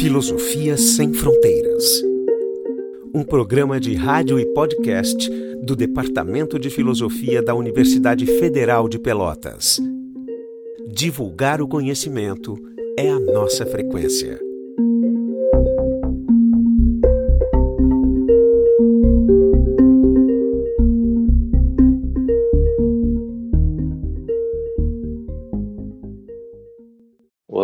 Filosofia Sem Fronteiras. Um programa de rádio e podcast do Departamento de Filosofia da Universidade Federal de Pelotas. Divulgar o conhecimento é a nossa frequência.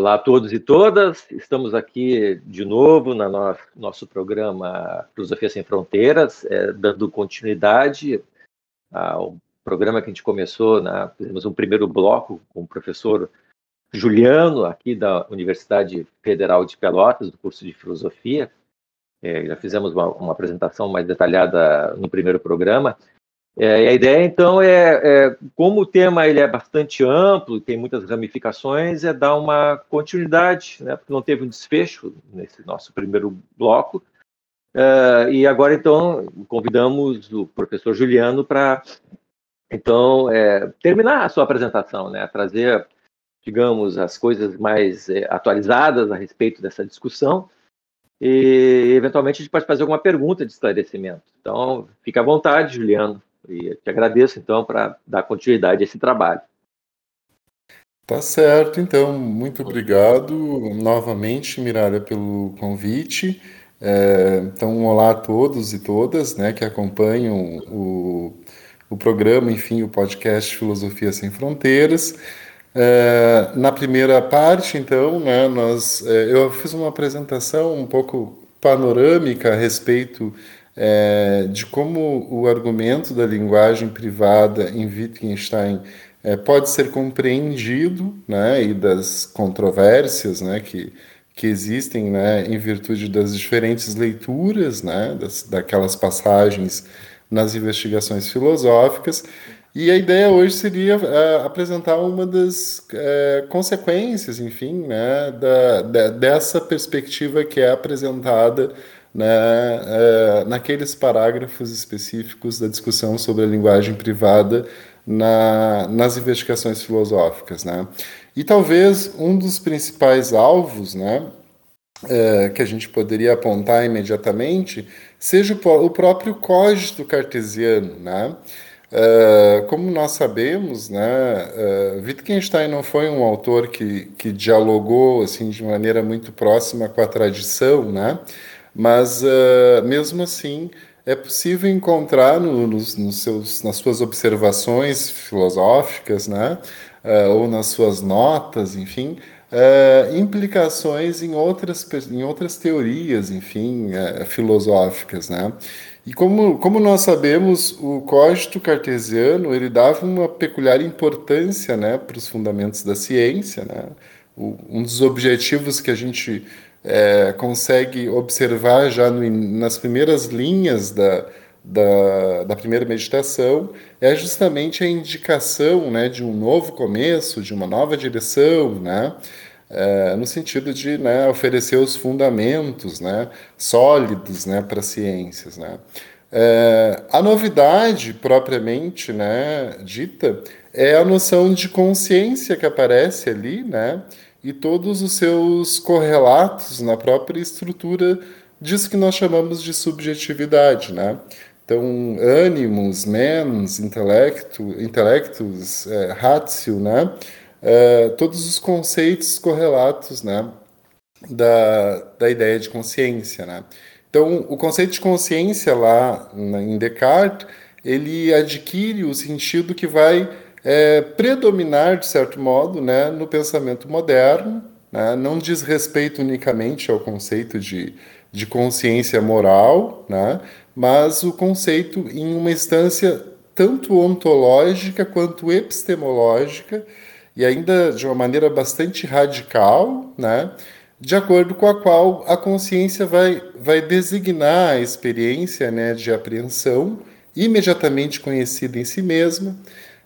Olá a todos e todas, estamos aqui de novo no nosso programa Filosofia Sem Fronteiras, é, dando continuidade ao programa que a gente começou, na, fizemos um primeiro bloco com o professor Juliano, aqui da Universidade Federal de Pelotas, do curso de Filosofia. É, já fizemos uma, uma apresentação mais detalhada no primeiro programa, é, a ideia, então, é, é, como o tema ele é bastante amplo, tem muitas ramificações, é dar uma continuidade, né, porque não teve um desfecho nesse nosso primeiro bloco. É, e agora, então, convidamos o professor Juliano para, então, é, terminar a sua apresentação, né, trazer, digamos, as coisas mais é, atualizadas a respeito dessa discussão e, eventualmente, a gente pode fazer alguma pergunta de esclarecimento. Então, fica à vontade, Juliano. E te agradeço, então, para dar continuidade a esse trabalho. Tá certo, então, muito obrigado novamente, Miralha, pelo convite. É, então, olá a todos e todas né, que acompanham o, o programa, enfim, o podcast Filosofia Sem Fronteiras. É, na primeira parte, então, né, nós, é, eu fiz uma apresentação um pouco panorâmica a respeito é, de como o argumento da linguagem privada em Wittgenstein é, pode ser compreendido, né, e das controvérsias, né, que, que existem, né, em virtude das diferentes leituras, né, das, daquelas passagens nas investigações filosóficas. E a ideia hoje seria uh, apresentar uma das uh, consequências, enfim, né, da, da, dessa perspectiva que é apresentada né, é, naqueles parágrafos específicos da discussão sobre a linguagem privada na, nas investigações filosóficas. Né? E talvez um dos principais alvos né, é, que a gente poderia apontar imediatamente seja o, o próprio código cartesiano. Né? Uh, como nós sabemos, né, uh, Wittgenstein não foi um autor que, que dialogou assim de maneira muito próxima com a tradição, né? Mas, uh, mesmo assim, é possível encontrar no, nos, nos seus, nas suas observações filosóficas, né, uh, ou nas suas notas, enfim, uh, implicações em outras, em outras teorias, enfim, filosóficas, né. E como, como nós sabemos, o código cartesiano ele dava uma peculiar importância né, para os fundamentos da ciência. Né? O, um dos objetivos que a gente é, consegue observar já no, nas primeiras linhas da, da, da, primeira meditação é justamente a indicação né, de um novo começo, de uma nova direção, né, é, no sentido de né, oferecer os fundamentos né, sólidos né, para as ciências. Né. É, a novidade propriamente né, dita é a noção de consciência que aparece ali, né, e todos os seus correlatos na própria estrutura disso que nós chamamos de subjetividade, né? Então, ânimos, mens, intelecto, intelectus, é, ratio, né? É, todos os conceitos correlatos, né? Da, da ideia de consciência, né? Então, o conceito de consciência lá em Descartes, ele adquire o sentido que vai é, predominar, de certo modo, né, no pensamento moderno, né, não diz respeito unicamente ao conceito de, de consciência moral, né, mas o conceito em uma instância tanto ontológica quanto epistemológica, e ainda de uma maneira bastante radical, né, de acordo com a qual a consciência vai, vai designar a experiência né, de apreensão imediatamente conhecida em si mesma,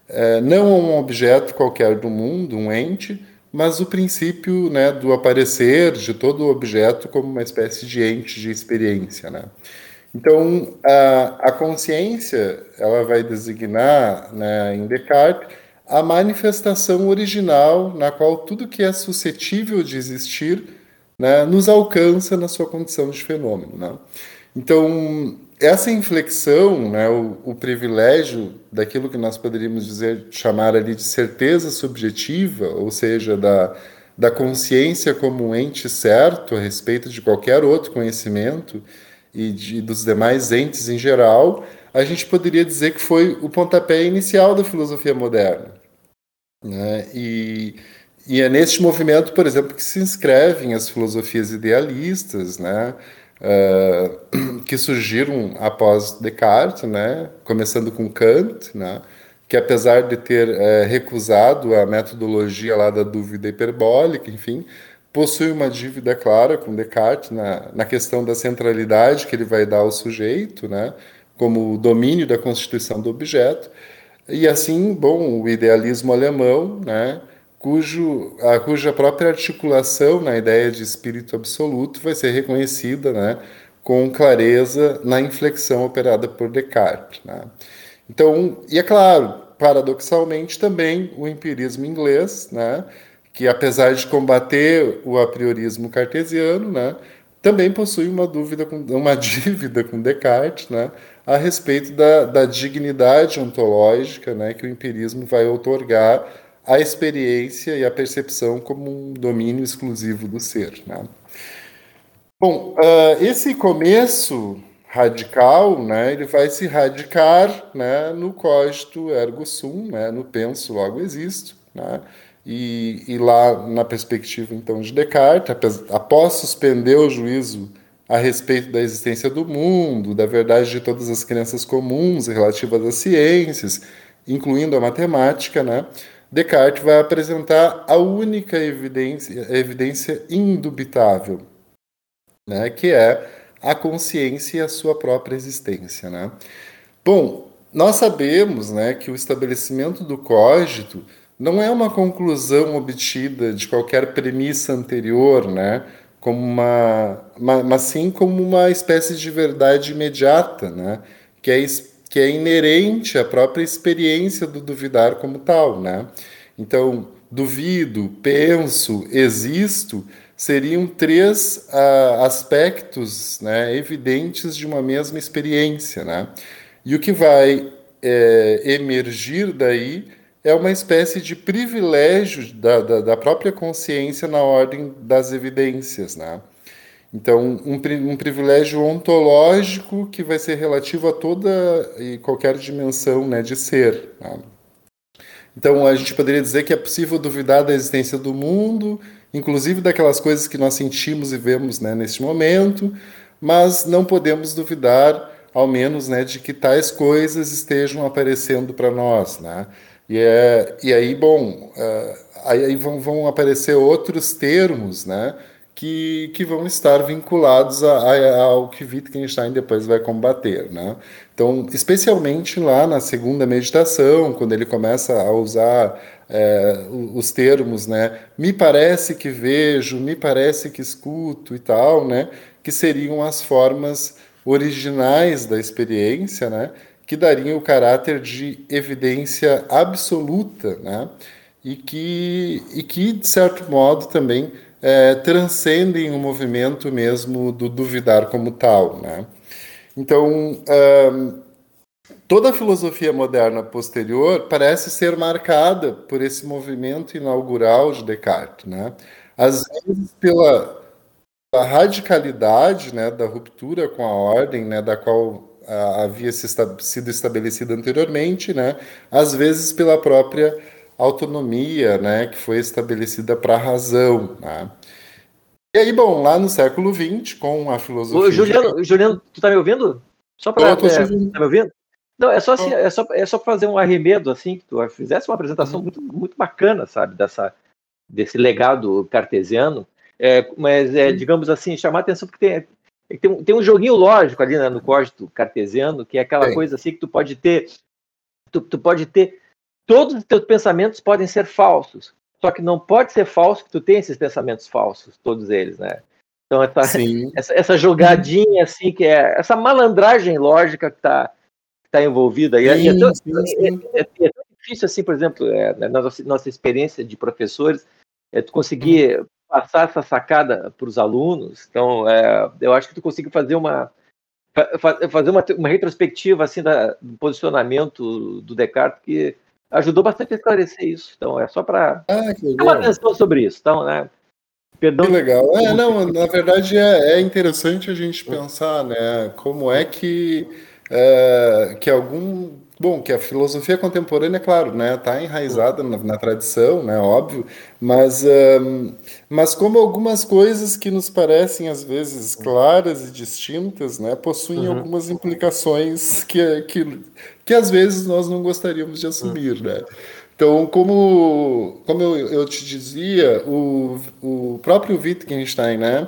é, não um objeto qualquer do mundo, um ente, mas o princípio né, do aparecer de todo objeto como uma espécie de ente de experiência. Né? Então, a, a consciência ela vai designar né, em Descartes a manifestação original na qual tudo que é suscetível de existir né, nos alcança na sua condição de fenômeno. Né? Então, essa inflexão, né, o, o, privilégio daquilo que nós poderíamos dizer, chamar ali de certeza subjetiva, ou seja, da, da consciência como um ente certo a respeito de qualquer outro conhecimento e de, dos demais entes em geral, a gente poderia dizer que foi o pontapé inicial da filosofia moderna. Né? E, e é neste movimento, por exemplo, que se inscrevem as filosofias idealistas, né? Uh, que surgiram após Descartes, né? começando com Kant, né? que apesar de ter uh, recusado a metodologia lá da dúvida hiperbólica, enfim, possui uma dívida clara com Descartes na, na questão da centralidade que ele vai dar ao sujeito, né? como o domínio da constituição do objeto, e assim, bom, o idealismo alemão, né, cujo, a, cuja própria articulação na ideia de espírito absoluto vai ser reconhecida né, com clareza na inflexão operada por Descartes. Né. Então, e é claro, paradoxalmente também o empirismo inglês, né, que apesar de combater o apriorismo cartesiano, né, também possui uma dúvida com, uma dívida com Descartes, né, a respeito da, da dignidade ontológica, né, que o empirismo vai otorgar à experiência e à percepção como um domínio exclusivo do ser, né. Bom, uh, esse começo radical, né, ele vai se radicar, né, no cogito ergo sum, né, no penso logo existo, né, e, e lá na perspectiva então de Descartes, após suspender o juízo a respeito da existência do mundo, da verdade de todas as crenças comuns relativas às ciências, incluindo a matemática, né? Descartes vai apresentar a única evidência, evidência indubitável, né? que é a consciência e a sua própria existência. Né? Bom, nós sabemos né, que o estabelecimento do cógito não é uma conclusão obtida de qualquer premissa anterior, né? como uma, mas sim como uma espécie de verdade imediata, né? que, é, que é inerente à própria experiência do duvidar como tal. Né? Então, duvido, penso, existo, seriam três uh, aspectos né, evidentes de uma mesma experiência. Né? E o que vai é, emergir daí é uma espécie de privilégio da, da, da própria consciência na ordem das evidências, né? Então, um, um, privilégio ontológico que vai ser relativo a toda e qualquer dimensão né, de ser. Né? Então, a gente poderia dizer que é possível duvidar da existência do mundo, inclusive daquelas coisas que nós sentimos e vemos né, neste momento, mas não podemos duvidar, ao menos, né, de que tais coisas estejam aparecendo para nós. Né? E, é, e aí, bom, uh, aí vão, vão aparecer outros termos, né? Que, que, vão estar vinculados a, a, ao que Wittgenstein depois vai combater. Né? Então, especialmente lá na segunda meditação, quando ele começa a usar é, os termos, né? me parece que vejo, me parece que escuto e tal, né? que seriam as formas originais da experiência, né? que dariam o caráter de evidência absoluta, né? e, que, e que, de certo modo, também é, transcendem o movimento mesmo do duvidar como tal. Né? Então, toda a filosofia moderna posterior parece ser marcada por esse movimento inaugural de Descartes. Né? Às vezes, pela a radicalidade né, da ruptura com a ordem, né, da qual havia se sido estabelecida anteriormente, né? às vezes pela própria autonomia né? que foi estabelecida para a razão. Né? E aí, bom, lá no século XX, com a filosofia. Ô, Juliano, de... Juliano, tu tá me ouvindo? Só para. É, tá me ouvindo? Não, é só assim, é só, é só fazer um arremedo, assim, que tu fizesse uma apresentação uhum. muito, muito bacana, sabe, dessa, desse legado cartesiano. É, mas, é, digamos assim, chamar atenção porque tem, é tem um, tem um joguinho lógico ali né, no código cartesiano, que é aquela coisa assim que tu pode ter. Tu, tu pode ter. Todos os teus pensamentos podem ser falsos. Só que não pode ser falso que tu tenha esses pensamentos falsos, todos eles, né? Então, essa, essa, essa, jogadinha, assim, que é essa malandragem lógica que está tá envolvida. E, sim, é, tão, sim, sim. É, é, é, tão difícil, assim, por exemplo, é, na nossa, nossa experiência de professores, é tu conseguir passar essa sacada para os alunos. Então, é, eu acho que tu conseguiu fazer uma fazer uma, uma retrospectiva assim da, do posicionamento do Descartes que ajudou bastante a esclarecer isso. Então, é só para ah, uma atenção sobre isso. Então, né? Perdão. Que legal. É, não, na verdade é, é interessante a gente pensar, né? Como é que, é, que algum Bom, que a filosofia contemporânea, claro, né, está enraizada na, na, tradição, né, óbvio, mas, um, mas como algumas coisas que nos parecem às vezes claras e distintas, né, possuem uhum. algumas implicações que, que, que às vezes nós não gostaríamos de assumir, né. Então, como, como eu, eu te dizia, o, o próprio Wittgenstein, né,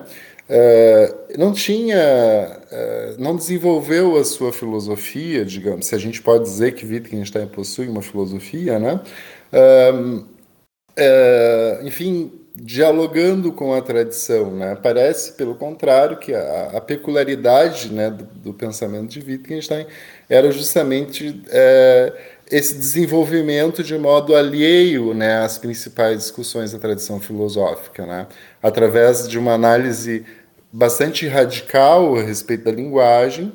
é, não tinha, é, não desenvolveu a sua filosofia, digamos, se a gente pode dizer que Wittgenstein possui uma filosofia, né? É, enfim, dialogando com a tradição, né? Parece, pelo contrário, que a, a peculiaridade né, do, do, pensamento de Wittgenstein era justamente esse desenvolvimento de modo alheio né, às principais discussões da tradição filosófica, né? através de uma análise bastante radical a respeito da linguagem,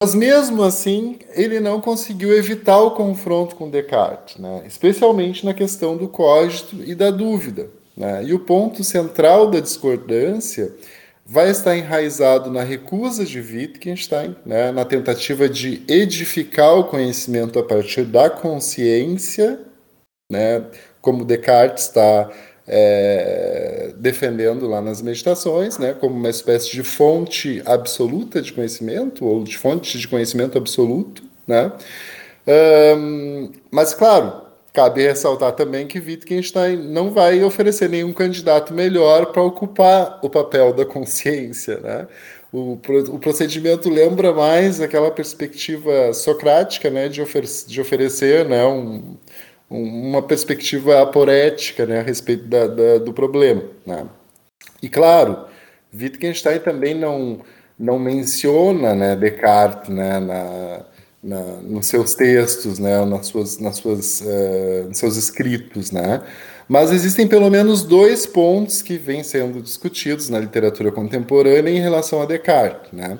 mas mesmo assim ele não conseguiu evitar o confronto com Descartes, né? especialmente na questão do cogito e da dúvida. Né? E o ponto central da discordância vai estar enraizado na recusa de Wittgenstein, né? na tentativa de edificar o conhecimento a partir da consciência, né? como Descartes está é, defendendo lá nas meditações, né, como uma espécie de fonte absoluta de conhecimento, ou de fonte de conhecimento absoluto. Né? Um, mas, claro, cabe ressaltar também que Wittgenstein não vai oferecer nenhum candidato melhor para ocupar o papel da consciência. Né? O, o procedimento lembra mais aquela perspectiva socrática né, de, ofer de oferecer né, um, uma perspectiva aporética né, a respeito da, da, do problema. Né? E claro, Wittgenstein também não, não menciona né, Descartes né, na, na, nos seus textos, né, nas suas, nas suas, uh, nos seus escritos, né? Mas existem pelo menos dois pontos que vêm sendo discutidos na literatura contemporânea em relação a Descartes, né?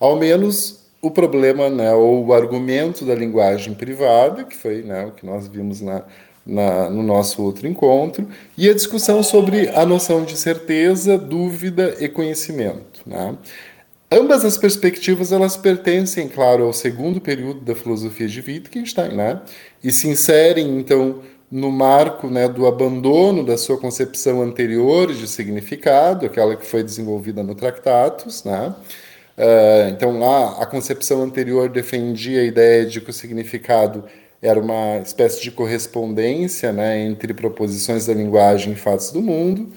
Ao menos o problema, né, ou o argumento da linguagem privada, que foi né, o que nós vimos na, na, no nosso outro encontro, e a discussão sobre a noção de certeza, dúvida e conhecimento. Né? Ambas as perspectivas elas pertencem, claro, ao segundo período da filosofia de Wittgenstein, né? e se inserem, então, no marco né, do abandono da sua concepção anterior de significado, aquela que foi desenvolvida no Tractatus, né? Uh, então, lá, a concepção anterior defendia a ideia de que o significado era uma espécie de correspondência né, entre proposições da linguagem e fatos do mundo,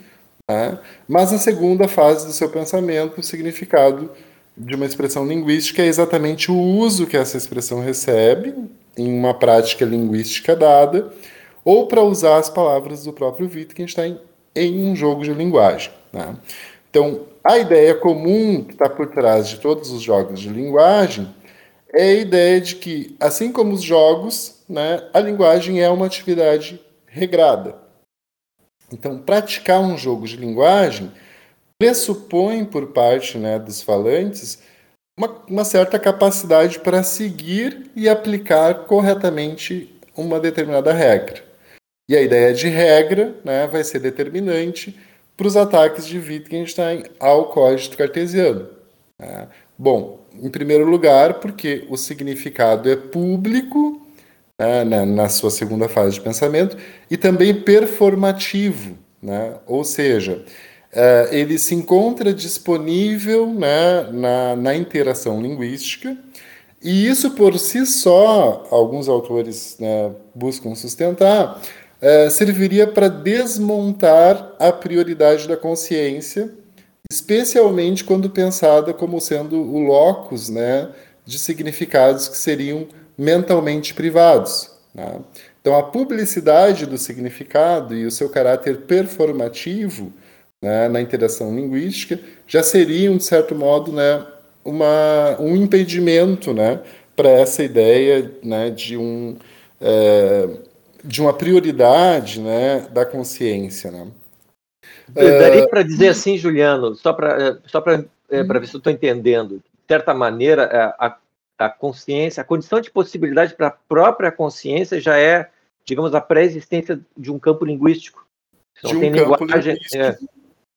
né? mas na segunda fase do seu pensamento, o significado de uma expressão linguística é exatamente o uso que essa expressão recebe em uma prática linguística dada, ou para usar as palavras do próprio Wittgenstein em um jogo de linguagem. Né? Então, a ideia comum que está por trás de todos os jogos de linguagem é a ideia de que, assim como os jogos, né, a linguagem é uma atividade regrada. Então, praticar um jogo de linguagem pressupõe por parte né, dos falantes uma, uma certa capacidade para seguir e aplicar corretamente uma determinada regra. E a ideia de regra né, vai ser determinante para os ataques de Wittgenstein ao código cartesiano. Né? Bom, em primeiro lugar, porque o significado é público né, na, na, sua segunda fase de pensamento e também performativo, né? ou seja, uh, ele se encontra disponível né, na, na interação linguística. E isso por si só, alguns autores né, buscam sustentar, é, serviria para desmontar a prioridade da consciência, especialmente quando pensada como sendo o locus né, de significados que seriam mentalmente privados. Né? Então, a publicidade do significado e o seu caráter performativo né, na interação linguística já seriam, de certo modo, né, uma, um impedimento né, para essa ideia né, de um. É, de uma prioridade né, da consciência. Né? Daria uh, para dizer assim, Juliano, só para só para é, ver se eu estou entendendo, de certa maneira, a, a consciência, a condição de possibilidade para a própria consciência já é, digamos, a pré-existência de um campo linguístico. de um campo linguístico. É.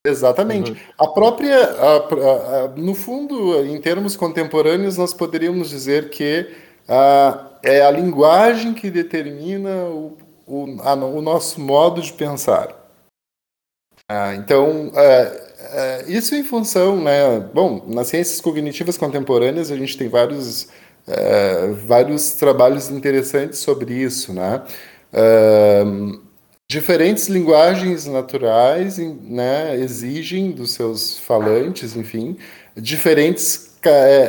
Exatamente. Uhum. A própria, a, a, no fundo, em termos contemporâneos, nós poderíamos dizer que a, é a linguagem que determina o, o, o nosso modo de pensar. Ah, então, é, é, isso em função, né? Bom, nas ciências cognitivas contemporâneas a gente tem vários, é, vários trabalhos interessantes sobre isso, né? diferentes linguagens naturais né, exigem dos seus falantes, enfim, diferentes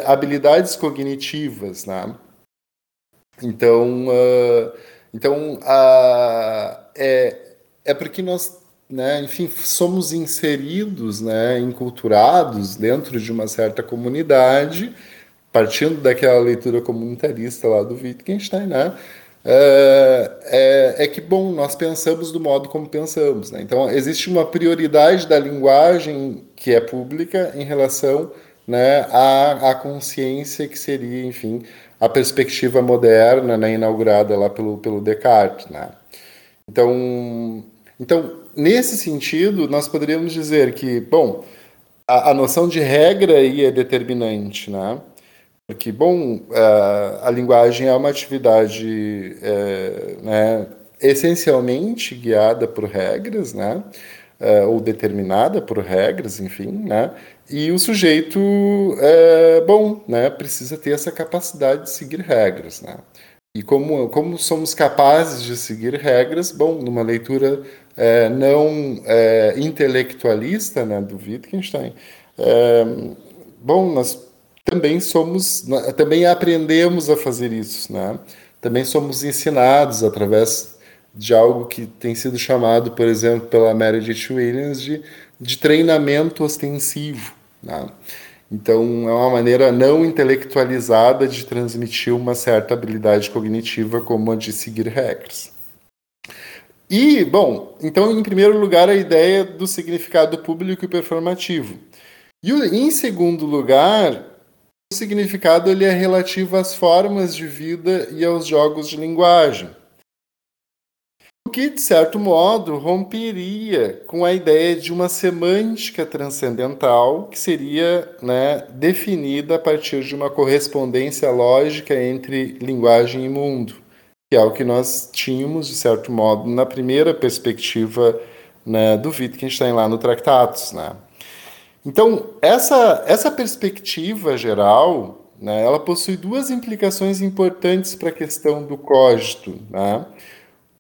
habilidades cognitivas, né? Então, uh, então uh, é, é porque nós, né, enfim, somos inseridos, né, enculturados dentro de uma certa comunidade, partindo daquela leitura comunitarista lá do Wittgenstein, né? é, é, é, que, bom, nós pensamos do modo como pensamos. Né? Então, existe uma prioridade da linguagem que é pública em relação né, à, à consciência que seria, enfim, a perspectiva moderna né, inaugurada lá pelo, pelo Descartes. Né? Então, então, nesse sentido, nós poderíamos dizer que, bom, a, a noção de regra aí é determinante, né? Porque, bom, a, a linguagem é uma atividade é, né, essencialmente guiada por regras, né? É, ou determinada por regras, enfim, né? E o sujeito, é, bom, né, precisa ter essa capacidade de seguir regras, né? E como, como somos capazes de seguir regras, bom, numa leitura é, não intelectualista né, do Wittgenstein, bom, nós também somos, também aprendemos a fazer isso, né? Também somos ensinados através de algo que tem sido chamado, por exemplo, pela Meredith Williams de, de treinamento ostensivo, né? Então, é uma maneira não intelectualizada de transmitir uma certa habilidade cognitiva, como a de seguir regras. E, bom, então, em primeiro lugar, a ideia do significado público e performativo. E, em segundo lugar, o significado ele é relativo às formas de vida e aos jogos de linguagem. O que, de certo modo, romperia com a ideia de uma semântica transcendental que seria né, definida a partir de uma correspondência lógica entre linguagem e mundo, que é o que nós tínhamos, de certo modo, na primeira perspectiva né, do Wittgenstein lá no Tractatus. Né? Então, essa, essa perspectiva geral, né, ela possui duas implicações importantes para a questão do cógito. Né?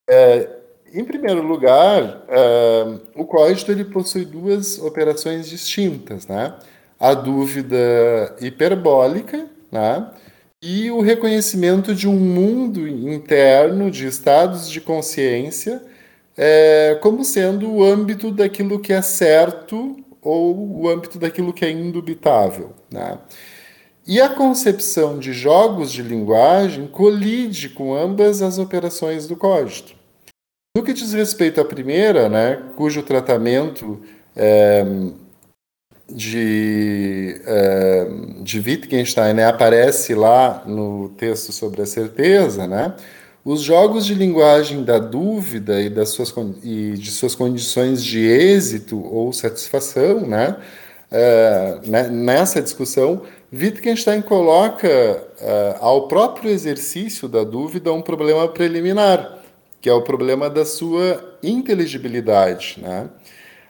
É, em primeiro lugar, é, o cógito ele possui duas operações distintas. Né? A dúvida hiperbólica né? e o reconhecimento de um mundo interno de estados de consciência é, como sendo o âmbito daquilo que é certo ou o âmbito daquilo que é indubitável. Né? E a concepção de jogos de linguagem colide com ambas as operações do código. No que diz respeito à primeira, né, cujo tratamento é, de, é, de Wittgenstein né, aparece lá no texto sobre a certeza, né, os jogos de linguagem da dúvida e, das suas, e de suas condições de êxito ou satisfação, né? É, né, nessa discussão, Wittgenstein coloca é, ao próprio exercício da dúvida um problema preliminar, que é o problema da sua inteligibilidade. Né?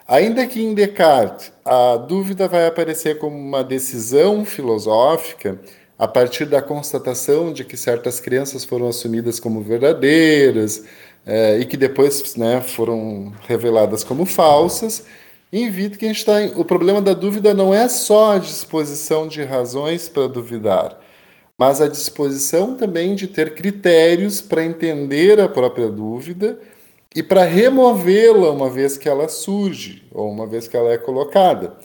Ainda que em Descartes a dúvida vai aparecer como uma decisão filosófica, a partir da constatação de que certas crenças foram assumidas como verdadeiras é, e que depois né, foram reveladas como falsas. Em Wittgenstein, o problema da dúvida não é só a disposição de razões para duvidar, mas a disposição também de ter critérios para entender a própria dúvida e para removê-la uma vez que ela surge ou uma vez que ela é colocada.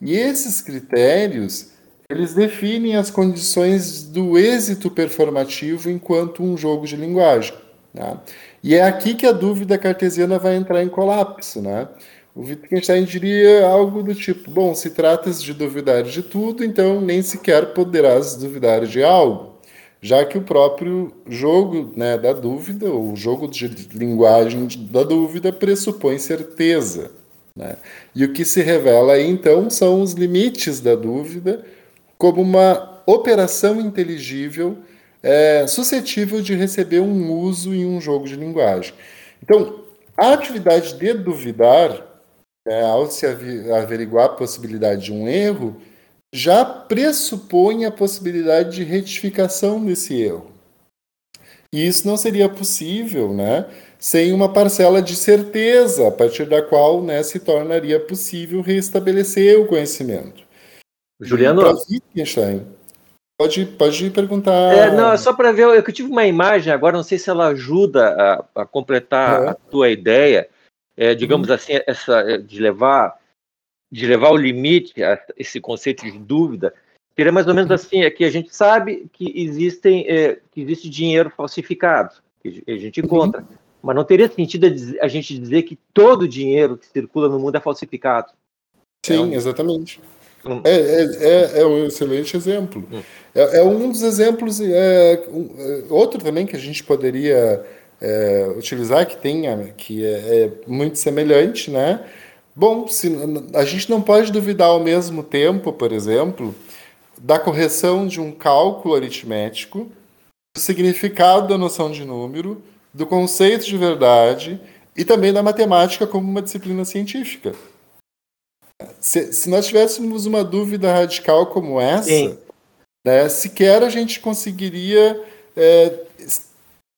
E esses critérios eles definem as condições do êxito performativo enquanto um jogo de linguagem. Né? E é aqui que a dúvida cartesiana vai entrar em colapso, né? O Wittgenstein diria algo do tipo: bom, se tratas de duvidar de tudo, então nem sequer poderás duvidar de algo, já que o próprio jogo né, da dúvida, o jogo de linguagem da dúvida, pressupõe certeza. Né? E o que se revela aí, então, são os limites da dúvida como uma operação inteligível é, suscetível de receber um uso em um jogo de linguagem. Então, a atividade de duvidar, é, ao se averiguar a possibilidade de um erro, já pressupõe a possibilidade de retificação desse erro. E isso não seria possível, né, sem uma parcela de certeza, a partir da qual, né, se tornaria possível restabelecer o conhecimento. Juliano, Wittgenstein, pode, pode perguntar. É, não, é só para ver, eu tive uma imagem agora, não sei se ela ajuda a, a completar a tua ideia, é, digamos uhum. assim, essa é, de levar de levar ao limite a, esse conceito de dúvida. Seria mais ou menos uhum. assim, é que a gente sabe que existem é, que existe dinheiro falsificado, que a gente encontra, uhum. mas não teria sentido a gente dizer que todo dinheiro que circula no mundo é falsificado. Sim, é um... exatamente. Hum. É, é, é, é, um excelente exemplo. Hum. É, é, um dos exemplos, é, um, é, outro também que a gente poderia é, utilizar, que tenha, que é, muito semelhante, né? Bom, se, a gente não pode duvidar ao mesmo tempo, por exemplo, da correção de um cálculo aritmético, do significado da noção de número, do conceito de verdade e também da matemática como uma disciplina científica. Se, se nós tivéssemos uma dúvida radical como essa, né, sequer a gente conseguiria é,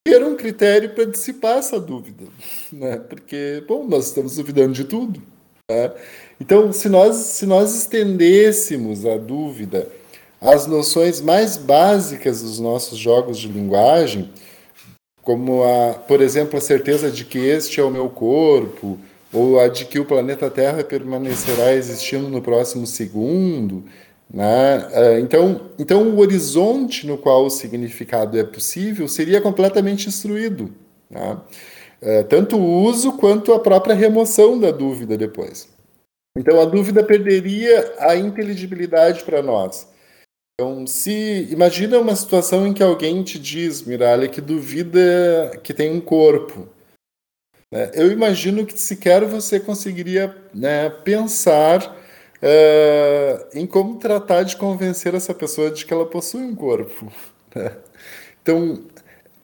ter um critério para dissipar essa dúvida. Né? Porque, bom, nós estamos duvidando de tudo. Né? Então, se nós, se nós estendêssemos a dúvida às noções mais básicas dos nossos jogos de linguagem, como, a, por exemplo, a certeza de que este é o meu corpo, ou a de que o planeta Terra permanecerá existindo no próximo segundo. Né? É, então, então, o horizonte no qual o significado é possível seria completamente destruído. Né? É, tanto o uso quanto a própria remoção da dúvida depois. Então, a dúvida perderia a inteligibilidade para nós. Então, se imagina uma situação em que alguém te diz, Miralha, que duvida que tem um corpo. Né? Eu imagino que sequer você conseguiria né, pensar uh, em como tratar de convencer essa pessoa de que ela possui um corpo. Né? Então,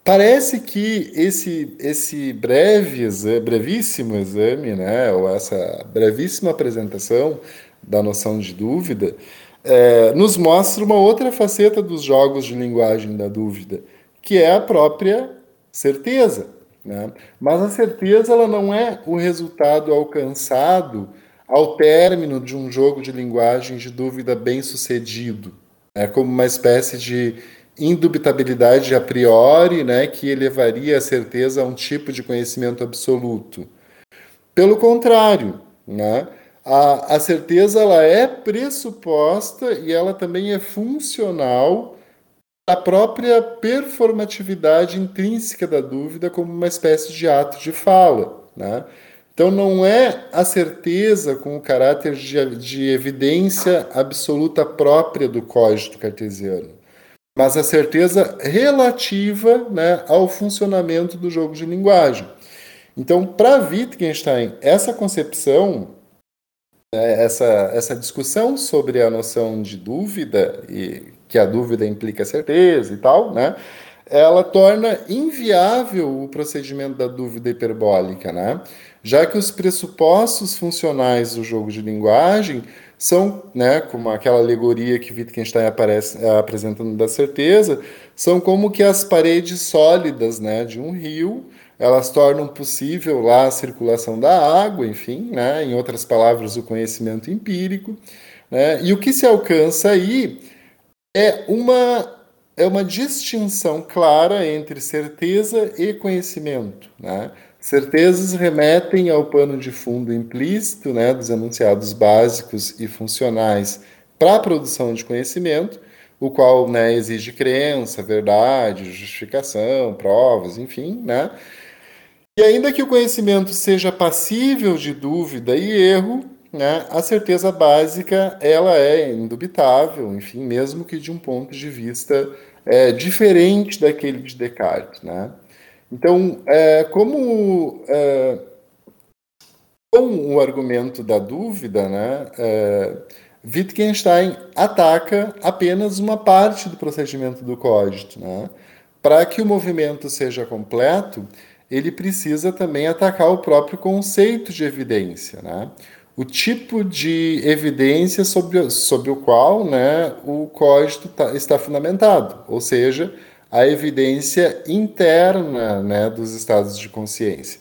parece que esse, esse breve, brevíssimo exame, né, ou essa brevíssima apresentação da noção de dúvida, é, nos mostra uma outra faceta dos jogos de linguagem da dúvida, que é a própria certeza. Né? Mas a certeza ela não é o resultado alcançado ao término de um jogo de linguagem de dúvida bem sucedido. É como uma espécie de indubitabilidade a priori, né, que elevaria a certeza a um tipo de conhecimento absoluto. Pelo contrário, né, a, a certeza ela é pressuposta e ela também é funcional a própria performatividade intrínseca da dúvida como uma espécie de ato de fala. Né? Então, não é a certeza com o caráter de, de evidência absoluta própria do código cartesiano, mas a certeza relativa né, ao funcionamento do jogo de linguagem. Então, para Wittgenstein, essa concepção, né, essa, essa discussão sobre a noção de dúvida e que a dúvida implica certeza e tal, né? Ela torna inviável o procedimento da dúvida hiperbólica, né? Já que os pressupostos funcionais do jogo de linguagem são, né, como aquela alegoria que Wittgenstein aparece apresentando da certeza, são como que as paredes sólidas, né, de um rio, elas tornam possível lá a circulação da água, enfim, né, em outras palavras, o conhecimento empírico, né? E o que se alcança aí é uma é uma distinção clara entre certeza e conhecimento. Né? Certezas remetem ao pano de fundo implícito né, dos enunciados básicos e funcionais para a produção de conhecimento, o qual né, exige crença, verdade, justificação, provas, enfim. Né? E ainda que o conhecimento seja passível de dúvida e erro, né, a certeza básica ela é indubitável, enfim, mesmo que de um ponto de vista é, diferente daquele de Descartes. Né? Então, é, como é, com o argumento da dúvida, né, é, Wittgenstein ataca apenas uma parte do procedimento do código. Né? Para que o movimento seja completo, ele precisa também atacar o próprio conceito de evidência, né? o tipo de evidência sobre, sobre o qual né, o código tá, está fundamentado, ou seja, a evidência interna né, dos estados de consciência.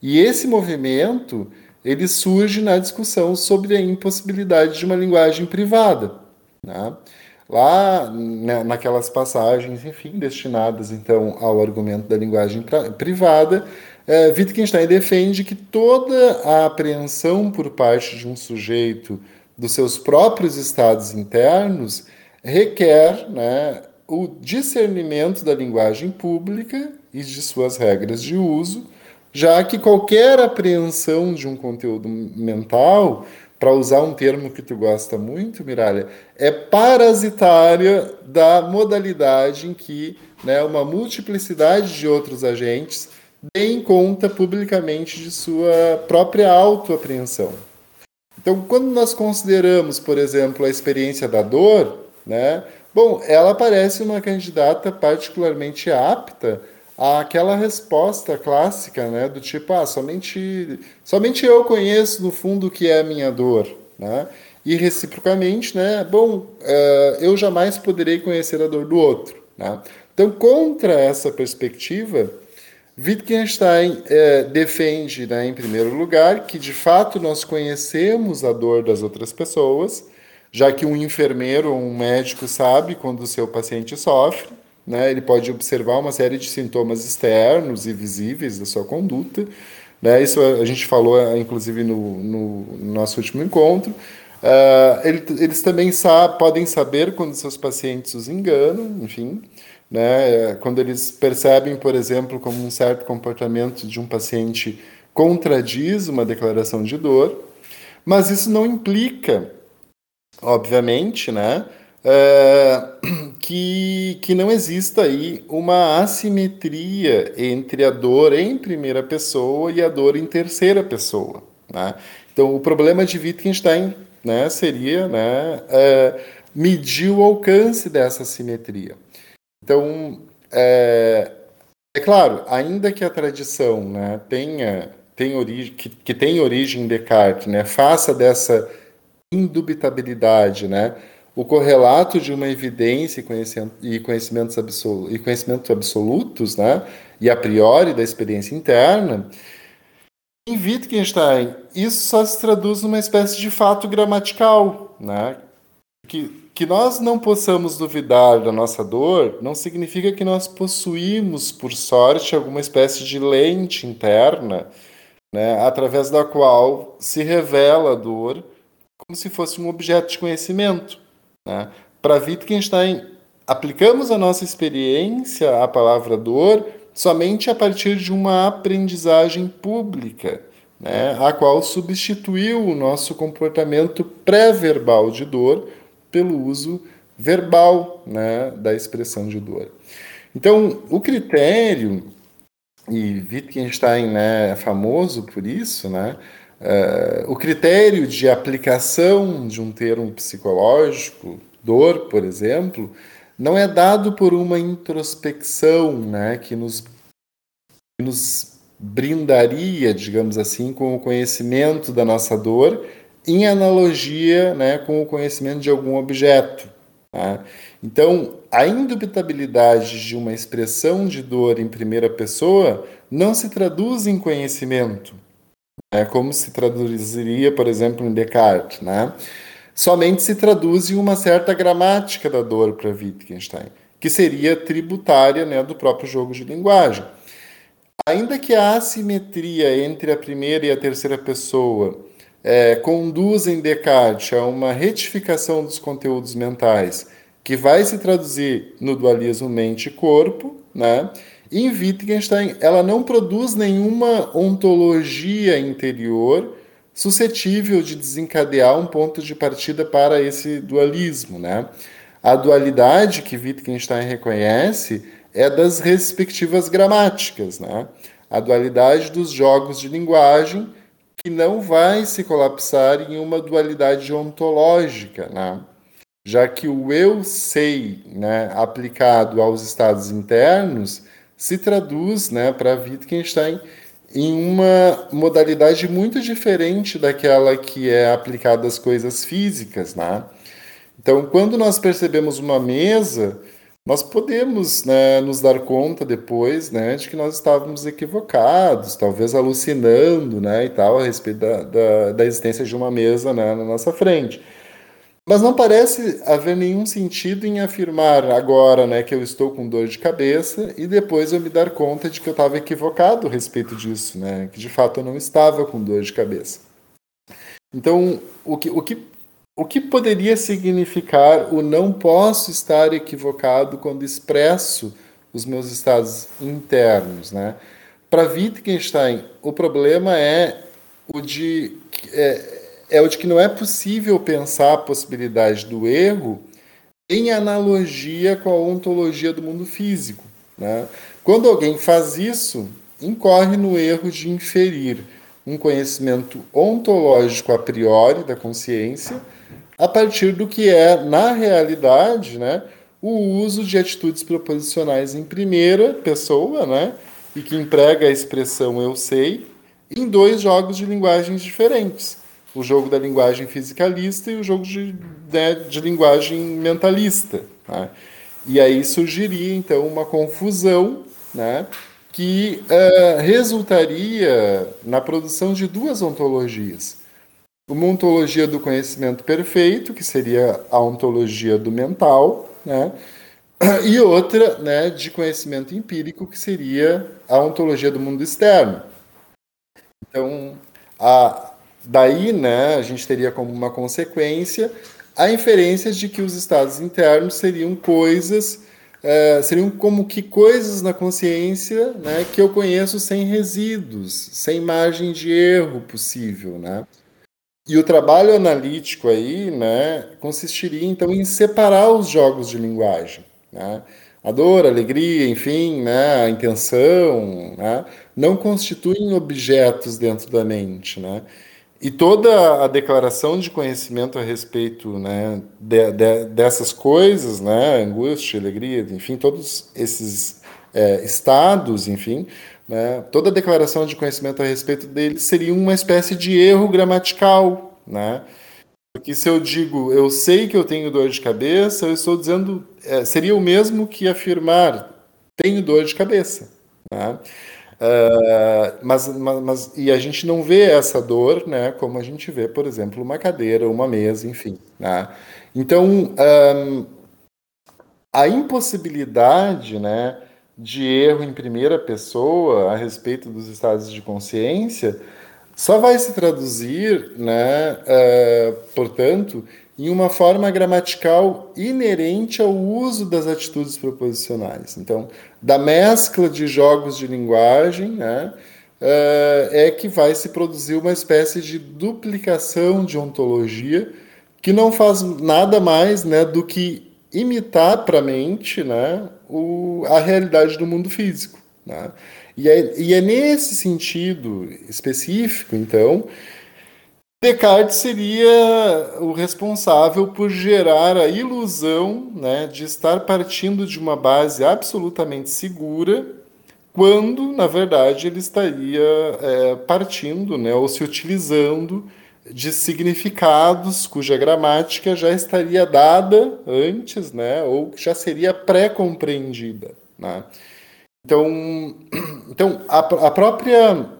E esse movimento ele surge na discussão sobre a impossibilidade de uma linguagem privada. Né? Lá, né, naquelas passagens, enfim, destinadas então ao argumento da linguagem privada, é, Wittgenstein defende que toda a apreensão por parte de um sujeito dos seus próprios estados internos requer né, o discernimento da linguagem pública e de suas regras de uso, já que qualquer apreensão de um conteúdo mental para usar um termo que tu gosta muito, Miralha, é parasitária da modalidade em que né, uma multiplicidade de outros agentes deem conta publicamente de sua própria autoapreensão. Então, quando nós consideramos, por exemplo, a experiência da dor, né, bom, ela parece uma candidata particularmente apta aquela resposta clássica, né, do tipo, ah, somente, somente eu conheço no fundo o que é a minha dor, né? E reciprocamente, né, bom, uh, eu jamais poderei conhecer a dor do outro, né? Então, contra essa perspectiva, Wittgenstein eh, defende, né, em primeiro lugar, que de fato nós conhecemos a dor das outras pessoas, já que um enfermeiro ou um médico sabe quando o seu paciente sofre, né? Ele pode observar uma série de sintomas externos e visíveis da sua conduta. Né? Isso a gente falou, inclusive, no, no nosso último encontro. Uh, ele, eles também podem saber quando seus pacientes os enganam, enfim, né? quando eles percebem, por exemplo, como um certo comportamento de um paciente contradiz uma declaração de dor, mas isso não implica, obviamente, né, é, que, que não exista aí uma assimetria entre a dor em primeira pessoa e a dor em terceira pessoa. Né? Então, o problema de Wittgenstein né, seria né, é, medir o alcance dessa assimetria. Então, é, é claro, ainda que a tradição né, tenha, tenha origem, que, que tem origem em Descartes, né, faça dessa indubitabilidade, né, o correlato de uma evidência e conhecimentos, absolutos, e conhecimentos absolutos, né, e a priori da experiência interna, em Wittgenstein, isso só se traduz numa espécie de fato gramatical, né? Que, que nós não possamos duvidar da nossa dor não significa que nós possuímos, por sorte, alguma espécie de lente interna, né, através da qual se revela a dor como se fosse um objeto de conhecimento. Né? Para Wittgenstein, aplicamos a nossa experiência à palavra dor somente a partir de uma aprendizagem pública, né? a qual substituiu o nosso comportamento pré-verbal de dor pelo uso verbal né, da expressão de dor. Então, o critério, e Wittgenstein né, é famoso por isso, né, Uh, o critério de aplicação de um termo psicológico, dor, por exemplo, não é dado por uma introspecção né, que, nos, que nos brindaria, digamos assim, com o conhecimento da nossa dor, em analogia né, com o conhecimento de algum objeto. Tá? Então, a indubitabilidade de uma expressão de dor em primeira pessoa não se traduz em conhecimento é como se traduziria, por exemplo, em Descartes, né? Somente se traduz em uma certa gramática da dor para Wittgenstein, que seria tributária né, do próprio jogo de linguagem. Ainda que a assimetria entre a primeira e a terceira pessoa é, conduza em Descartes a uma retificação dos conteúdos mentais, que vai se traduzir no dualismo mente-corpo, né? Em Wittgenstein, ela não produz nenhuma ontologia interior suscetível de desencadear um ponto de partida para esse dualismo, né? A dualidade que Wittgenstein reconhece é das respectivas gramáticas, né? A dualidade dos jogos de linguagem que não vai se colapsar em uma dualidade ontológica, né? já que o eu sei né, aplicado aos estados internos se traduz né, para Wittgenstein em uma modalidade muito diferente daquela que é aplicada às coisas físicas. Né? Então, quando nós percebemos uma mesa, nós podemos né, nos dar conta depois né, de que nós estávamos equivocados, talvez alucinando né, e tal, a respeito da, da, da existência de uma mesa né, na nossa frente. Mas não parece haver nenhum sentido em afirmar agora né, que eu estou com dor de cabeça e depois eu me dar conta de que eu estava equivocado a respeito disso, né, que de fato eu não estava com dor de cabeça. Então, o que, o que, o que poderia significar o não posso estar equivocado quando expresso os meus estados internos? Né? Para Wittgenstein, o problema é o de. É, é o de que não é possível pensar a possibilidade do erro em analogia com a ontologia do mundo físico. Né? Quando alguém faz isso, incorre no erro de inferir um conhecimento ontológico a priori da consciência a partir do que é, na realidade, né, o uso de atitudes proposicionais em primeira pessoa, né, e que emprega a expressão eu sei, em dois jogos de linguagens diferentes o jogo da linguagem fisicalista e o jogo de, né, de linguagem mentalista. Né? E aí surgiria, então, uma confusão né, que uh, resultaria na produção de duas ontologias. Uma ontologia do conhecimento perfeito, que seria a ontologia do mental, né, e outra né, de conhecimento empírico, que seria a ontologia do mundo externo. Então, a, Daí, né, a gente teria como uma consequência a inferência de que os estados internos seriam coisas, é, seriam como que coisas na consciência né, que eu conheço sem resíduos, sem margem de erro possível. Né? E o trabalho analítico aí né, consistiria então em separar os jogos de linguagem. Né? A dor, a alegria, enfim, né, a intenção, né, não constituem objetos dentro da mente. Né? E toda a declaração de conhecimento a respeito né, de, de, dessas coisas, né, angústia, alegria, enfim, todos esses é, estados, enfim, né, toda a declaração de conhecimento a respeito deles seria uma espécie de erro gramatical, né? Porque se eu digo eu sei que eu tenho dor de cabeça, eu estou dizendo é, seria o mesmo que afirmar tenho dor de cabeça, né? Uh, mas, mas, mas, e a gente não vê essa dor, né, como a gente vê, por exemplo, uma cadeira, uma mesa, enfim. Né? Então, um, a impossibilidade, né, de erro em primeira pessoa a respeito dos estados de consciência só vai se traduzir, né, uh, portanto, em uma forma gramatical inerente ao uso das atitudes proposicionais. Então, da mescla de jogos de linguagem, né, uh, é que vai se produzir uma espécie de duplicação de ontologia que não faz nada mais né, do que imitar para a mente né, o, a realidade do mundo físico. Né? E, é, e é nesse sentido específico, então, Descartes seria o responsável por gerar a ilusão né, de estar partindo de uma base absolutamente segura, quando, na verdade, ele estaria é, partindo né, ou se utilizando de significados cuja gramática já estaria dada antes, né, ou já seria pré-compreendida. Né? Então, então a, a própria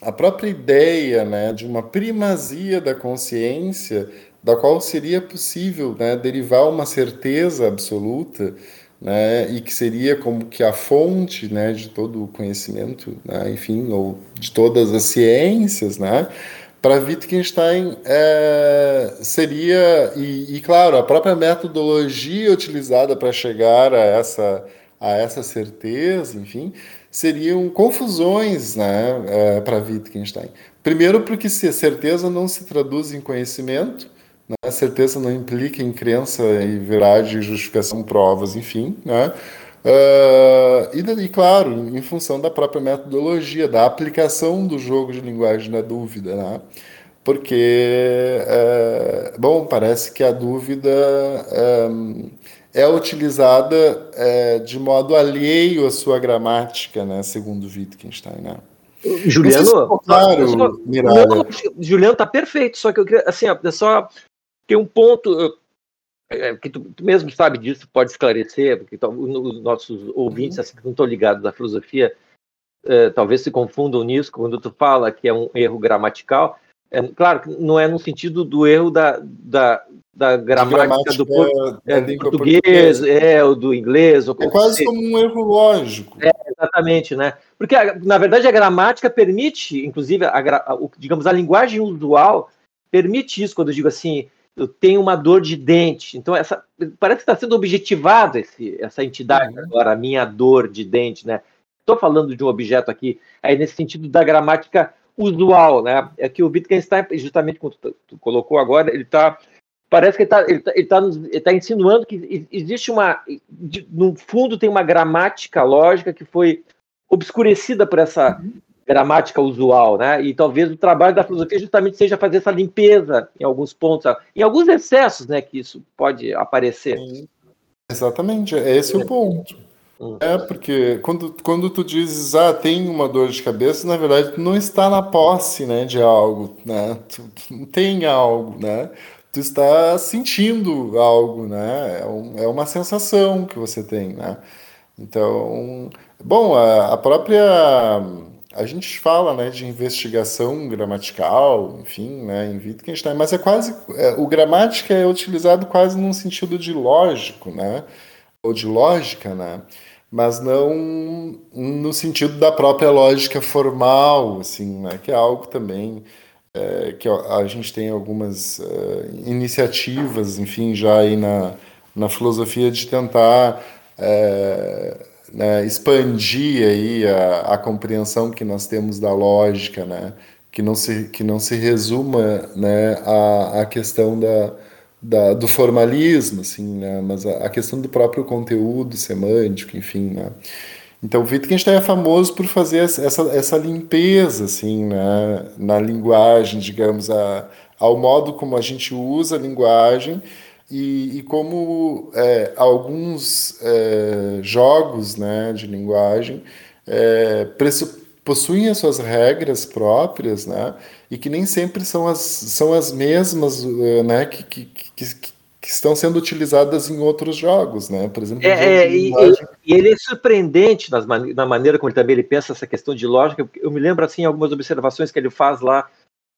a própria ideia né, de uma primazia da consciência, da qual seria possível né, derivar uma certeza absoluta, né, e que seria como que a fonte né, de todo o conhecimento, né, enfim, ou de todas as ciências, né, para Wittgenstein é, seria, e, e, claro, a própria metodologia utilizada para chegar a essa, a essa certeza, enfim, seriam confusões né, é, para Wittgenstein. Primeiro, porque se certeza não se traduz em conhecimento, né, a certeza não implica em crença e verdade, justificação, provas, enfim, né? Uh, e, e, claro, em função da própria metodologia, da aplicação do jogo de linguagem da dúvida, né? Porque, uh, bom, parece que a dúvida um, é utilizada uh, de modo alheio à sua gramática, né? Segundo Wittgenstein, né? Juliano, claro, não, Juliano tá perfeito, só que eu queria, assim, é só tem um ponto é, que tu, tu, mesmo sabe disso, pode esclarecer, porque os nossos ouvintes assim, que não estão ligados à filosofia é, talvez se confundam nisso quando tu fala que é um erro gramatical. É, claro que não é no sentido do erro da, da, da gramática, do é, português, é, ou do inglês. Ou é quase como um erro lógico. É, exatamente, né? Porque, na verdade, a gramática permite, inclusive, a, a, digamos, a linguagem usual permite isso, quando eu digo assim, eu tenho uma dor de dente. Então, essa, parece que está sendo objetivado esse, essa entidade uhum. agora, a minha dor de dente, né? Estou falando de um objeto aqui, aí nesse sentido da gramática usual, né? É que o Wittgenstein, justamente como tu, tu colocou agora, ele está parece que ele está ele tá, ele tá, ele tá insinuando que existe uma, no fundo tem uma gramática lógica que foi obscurecida por essa uhum gramática usual, né? E talvez o trabalho da filosofia justamente seja fazer essa limpeza em alguns pontos, em alguns excessos, né? Que isso pode aparecer. Sim. Exatamente, é esse é. o ponto. Hum. É, porque quando, quando tu dizes, ah, tem uma dor de cabeça, na verdade, tu não está na posse, né, de algo, né? Tu, tu não tem algo, né? Tu está sentindo algo, né? É, um, é uma sensação que você tem, né? Então, bom, a, a própria a gente fala né, de investigação gramatical, enfim, né, em Wittgenstein, mas é quase. É, o gramática é utilizado quase num sentido de lógico, né? Ou de lógica, né? Mas não no sentido da própria lógica formal, assim, né? Que é algo também é, que a gente tem algumas uh, iniciativas, enfim, já aí na, na filosofia de tentar. É, né, expandir aí a, a compreensão que nós temos da lógica, né, que não se, que não se resuma né, a, a questão da, da, do formalismo, assim, né, mas a, a, questão do próprio conteúdo semântico, enfim, né. Então, Wittgenstein é famoso por fazer essa, essa limpeza, assim, né, na linguagem, digamos, a, ao modo como a gente usa a linguagem e, e como é, alguns é, jogos né, de linguagem é, possuem as suas regras próprias, né, e que nem sempre são as, são as mesmas é, né, que, que, que, que estão sendo utilizadas em outros jogos, né? Por exemplo, é, é e, e, ele é surpreendente nas na maneira como ele também ele pensa essa questão de lógica. Eu me lembro assim algumas observações que ele faz lá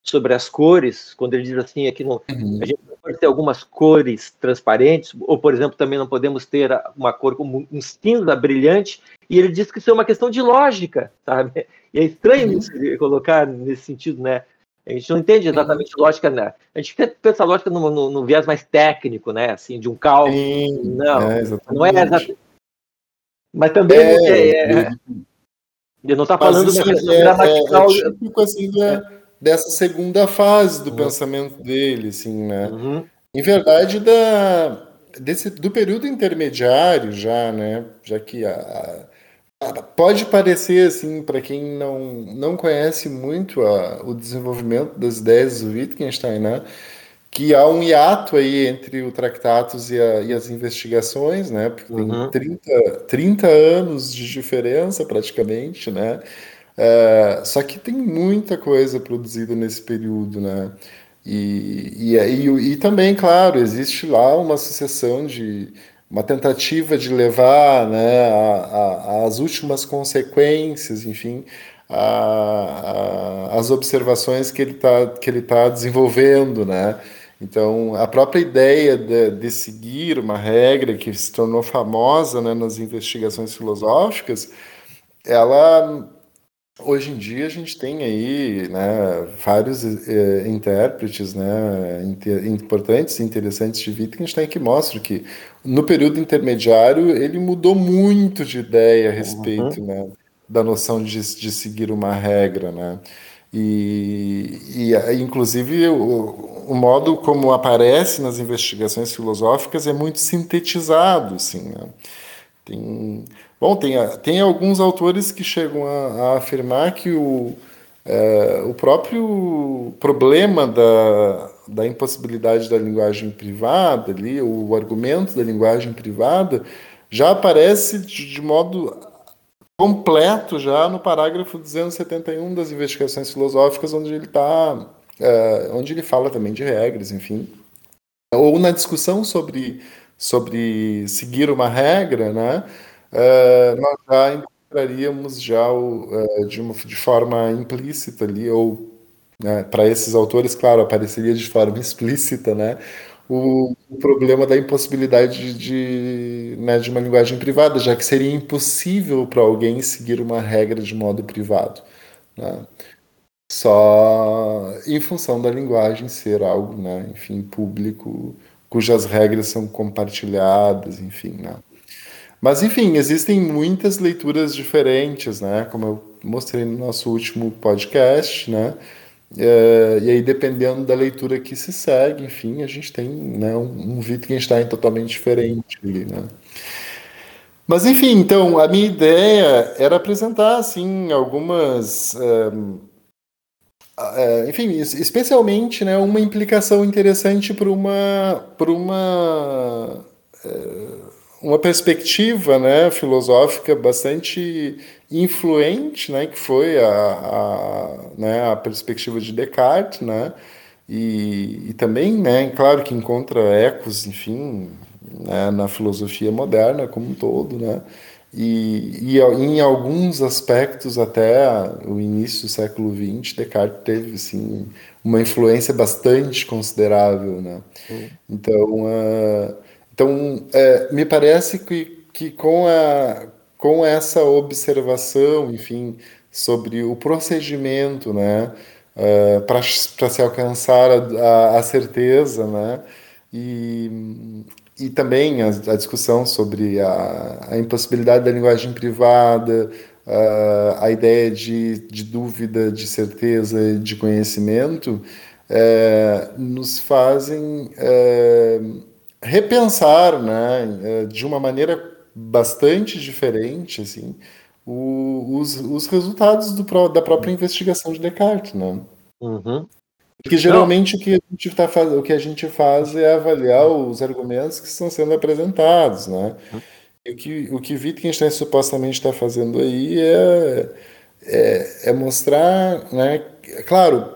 sobre as cores, quando ele diz assim aqui no, uhum. a gente pode ter algumas cores transparentes, ou, por exemplo, também não podemos ter uma cor como um cinza brilhante, e ele diz que isso é uma questão de lógica, sabe? E é estranho uhum. isso colocar nesse sentido, né? A gente não entende exatamente uhum. lógica, né? A gente pensa lógica no, no, no, viés mais técnico, né? Assim, de um cálculo. Sim, não, é não é exatamente. Mas também é, é, é, eu não está falando da questão é, gramatical. É, é típico, assim, né? dessa segunda fase do uhum. pensamento dele, assim, né? Uhum. Em verdade, da, desse, do período intermediário já, né? Já que a, pode parecer, assim, para quem não, não conhece muito a, o desenvolvimento das ideias do Wittgenstein, né? Que há um hiato aí entre o Tractatus e, a, e as investigações, né? Porque uhum. tem 30, 30 anos de diferença, praticamente, né? É, só que tem muita coisa produzida nesse período, né? E, e, e, e, também, claro, existe lá uma sucessão de uma tentativa de levar né, a, a, as últimas consequências, enfim, a, as observações que ele está que ele tá desenvolvendo, né? Então, a própria ideia de, de, seguir uma regra que se tornou famosa né, nas investigações filosóficas, ela hoje em dia a gente tem aí né, vários é, intérpretes né, inter, importantes e interessantes de Wittgenstein que mostram que no período intermediário ele mudou muito de ideia a respeito uhum. né, da noção de, de seguir uma regra. Né? E, e inclusive o, o, modo como aparece nas investigações filosóficas é muito sintetizado, assim, né? Tem, bom, tem, tem alguns autores que chegam a, a afirmar que o, é, o próprio problema da, da impossibilidade da linguagem privada, ali, o argumento da linguagem privada, já aparece de, de modo completo já no parágrafo 271 das investigações filosóficas, onde ele está, é, onde ele fala também de regras, enfim, ou na discussão sobre sobre seguir uma regra, né? É, nós já encontraríamos já o, é, de, uma, de forma implícita ali ou né, para esses autores, claro, apareceria de forma explícita, né? o, o problema da impossibilidade de, né, de uma linguagem privada, já que seria impossível para alguém seguir uma regra de modo privado. Né? Só em função da linguagem ser algo, né, enfim, público, cujas regras são compartilhadas, enfim, né? Mas, enfim, existem muitas leituras diferentes, né? Como eu mostrei no nosso último podcast, né? É, e aí, dependendo da leitura que se segue, enfim, a gente tem né, um, um Wittgenstein totalmente diferente ali, né? Mas, enfim, então, a minha ideia era apresentar, assim, algumas... É, é, enfim, especialmente, né, uma implicação interessante para uma... Para uma é, uma perspectiva né, filosófica bastante influente, né, que foi a, a, né, a perspectiva de Descartes, né, e, e, também, né, claro que encontra ecos, enfim, né, na filosofia moderna como um todo, né, e, e em alguns aspectos até o início do século XX, Descartes teve, assim, uma influência bastante considerável, né, então... Uh, então, é, me parece que, que com, a, com essa observação, enfim, sobre o procedimento, né, é, para se alcançar a, a, certeza, né, e, e também a, a discussão sobre a, a, impossibilidade da linguagem privada, a, a ideia de, de dúvida, de certeza, de conhecimento, é, nos fazem é, repensar, né, é, de uma maneira bastante diferente, assim, o, os, os resultados do, da própria investigação de Descartes, né? Uhum. Porque geralmente o que, a gente tá faz, o que a gente faz é avaliar os argumentos que estão sendo apresentados, né? Uhum. E o que, o que Wittgenstein supostamente está fazendo aí é, é, é, mostrar, né? Claro,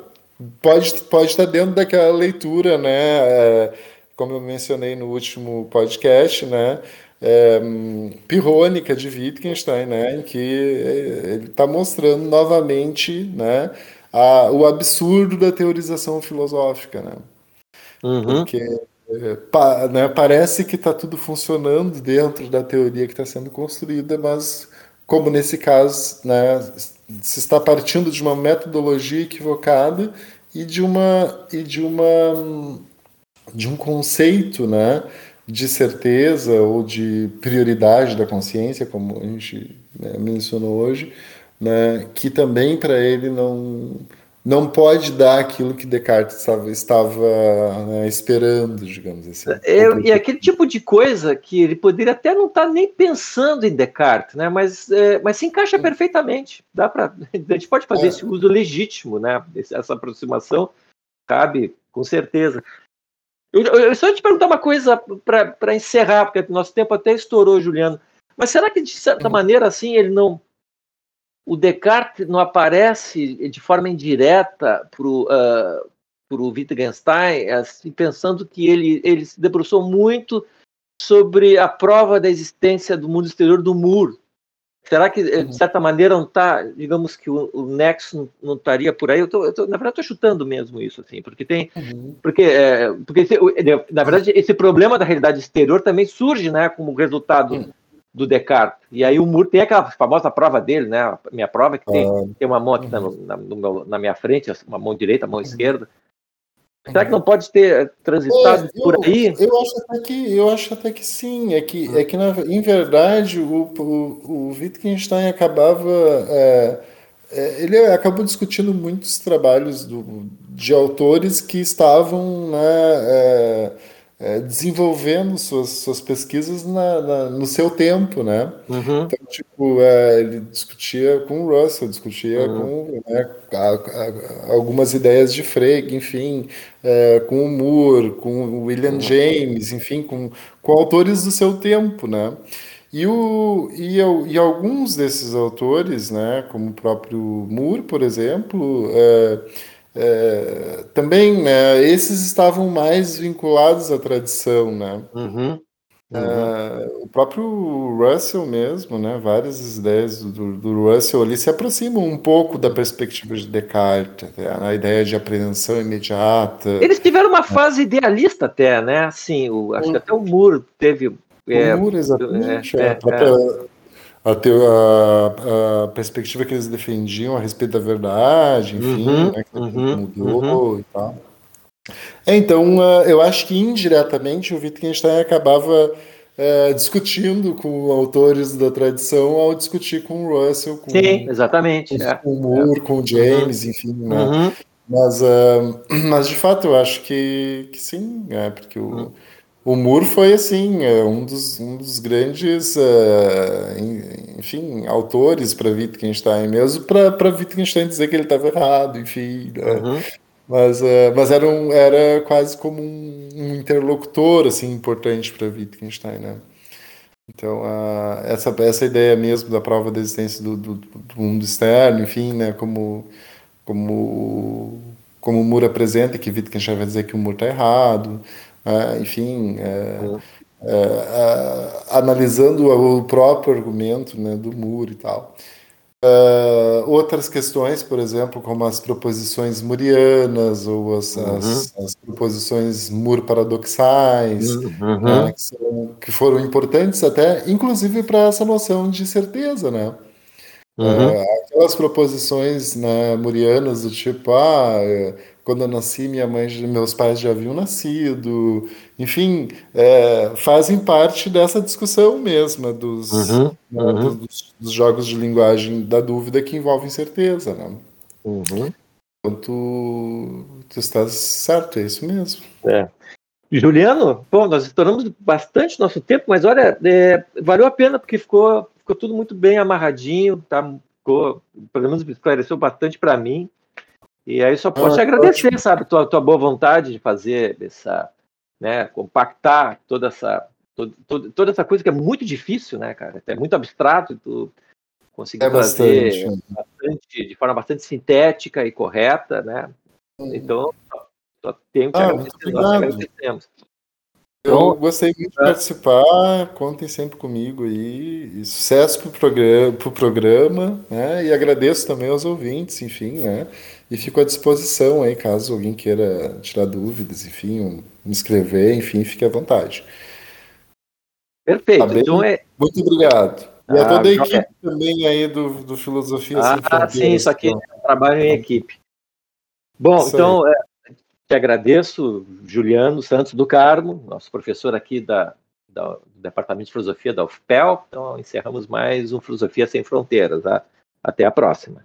pode, pode estar dentro daquela leitura, né? É, como eu mencionei no último podcast, né? É, pirrônica de Wittgenstein, né, em que ele está mostrando novamente né, a, o absurdo da teorização filosófica. Né? Uhum. Porque é, pa, né, parece que está tudo funcionando dentro da teoria que está sendo construída, mas, como nesse caso, né, se está partindo de uma metodologia equivocada e de uma, e de uma de um conceito né, de certeza ou de prioridade da consciência, como a gente né, mencionou hoje, né, que também para ele não, não pode dar aquilo que Descartes estava, estava né, esperando, digamos assim. É, e aquele tipo de coisa que ele poderia até não estar tá nem pensando em Descartes, né, mas, é, mas se encaixa perfeitamente. Dá pra, a gente pode fazer é. esse uso legítimo, né, essa aproximação cabe com certeza. Eu, eu só te perguntar uma coisa para encerrar, porque nosso tempo até estourou, Juliano. Mas será que, de certa maneira, assim, ele não. O Descartes não aparece de forma indireta para o uh, Wittgenstein, assim, pensando que ele, ele se debruçou muito sobre a prova da existência do mundo exterior do muro, Será que, eh, de uhum. certa maneira, não está, digamos que o, o Nexo não, estaria por aí? Eu tô, eu tô, na verdade, estou chutando mesmo isso, assim, porque tem. Uhum. Porque, é, porque esse, na verdade, esse problema da realidade exterior também surge né, como resultado uhum. do Descartes. E aí o Moore tem aquela famosa prova dele, né? A minha prova, que tem, ah, tem uma mão aqui na, na, meu, na, minha frente, uma mão direita, uma mão esquerda. Será que não pode ter transitado é, por aí? Eu acho até que, eu acho até que sim. É que, é que na, em verdade, o, o, o Wittgenstein acabava. É, é, ele acabou discutindo muitos trabalhos do, de autores que estavam né, é, desenvolvendo suas, suas pesquisas na, na, no seu tempo, né? Uhum. Então, tipo, é, ele discutia com o Russell, discutia uhum. com né, a, a, algumas ideias de Frege, enfim, é, com o Moore, com o William uhum. James, enfim, com, com autores do seu tempo, né? E, o, e, e alguns desses autores, né, como o próprio Moore, por exemplo, é, é, também, né, esses estavam mais vinculados à tradição, né? Uhum. Uhum. É, o próprio Russell mesmo, né, várias ideias do, do, Russell ali se aproximam um pouco da perspectiva de Descartes, a ideia de apreensão imediata. Eles tiveram uma fase idealista até, né? Assim, o, acho que até o Moore teve. É, o Moore, exatamente. É, é, a própria, é a, a, a, perspectiva que eles defendiam a respeito da verdade, enfim, uhum, né, que uhum, mudou uhum. e tal. É, então, uh, eu acho que indiretamente o Wittgenstein acabava uh, discutindo com autores da tradição ao discutir com o Russell, com, Sim, exatamente. Com, é. com o Moore, com o James, uhum. enfim. Né? Uhum. Mas, uh, mas, de fato, eu acho que, que sim, é, porque o uhum. O Moore foi, assim, é, um dos, um dos grandes, uh, enfim, autores para Wittgenstein, mesmo para Wittgenstein dizer que ele estava errado, enfim. Né? Uhum. Mas, uh, mas era, um, era quase como um, um interlocutor, assim, importante para Wittgenstein, né? Então, uh, essa, essa ideia mesmo da prova da existência do, do, do mundo externo, enfim, né, como, como, como o Moore apresenta, que Wittgenstein vai dizer que o Moore está errado, é, enfim, é, é, analisando o próprio argumento né, do Moore e tal. Uh, outras questões, por exemplo, como as proposições murianas ou as, uhum. as, as proposições Moore paradoxais, uhum. né, que, que, foram importantes até, inclusive, para essa noção de certeza, né? Uhum. Uh, aquelas proposições né, murianas do tipo, ah, quando eu nasci, minha mãe, meus pais já haviam nascido, enfim, é, fazem parte dessa discussão mesma dos, uhum, né, uhum. Dos, dos, jogos de linguagem da dúvida que envolvem certeza, né? Uhum. Então tu, tu estás certo, é isso mesmo. É. Juliano, bom, nós estouramos bastante nosso tempo, mas olha, é, valeu a pena porque ficou, ficou tudo muito bem amarradinho, tá? Ficou, pelo menos esclareceu bastante para mim. E aí só posso ah, te agradecer, ótimo. sabe, tua, tua boa vontade de fazer essa, né, compactar toda essa, todo, toda essa coisa que é muito difícil, né, cara? É muito abstrato tu conseguir é fazer bastante, de forma bastante sintética e correta, né? Hum. Então, só tenho que ah, agradecer, nós agradecemos. Eu então, gostei muito de participar, contem sempre comigo aí, e sucesso para o programa, pro programa né? E agradeço também aos ouvintes, enfim, né? E fico à disposição aí, caso alguém queira tirar dúvidas, enfim, me escrever, enfim, fique à vontade. Perfeito. Tá então é... Muito obrigado. E ah, a toda a equipe é. também aí do, do Filosofia Ah, sim, isso aqui então. é um trabalho em equipe. Bom, isso então, é, te agradeço, Juliano Santos do Carmo, nosso professor aqui da, da, do Departamento de Filosofia da UFPEL. Então, encerramos mais um Filosofia Sem Fronteiras. Tá? Até a próxima.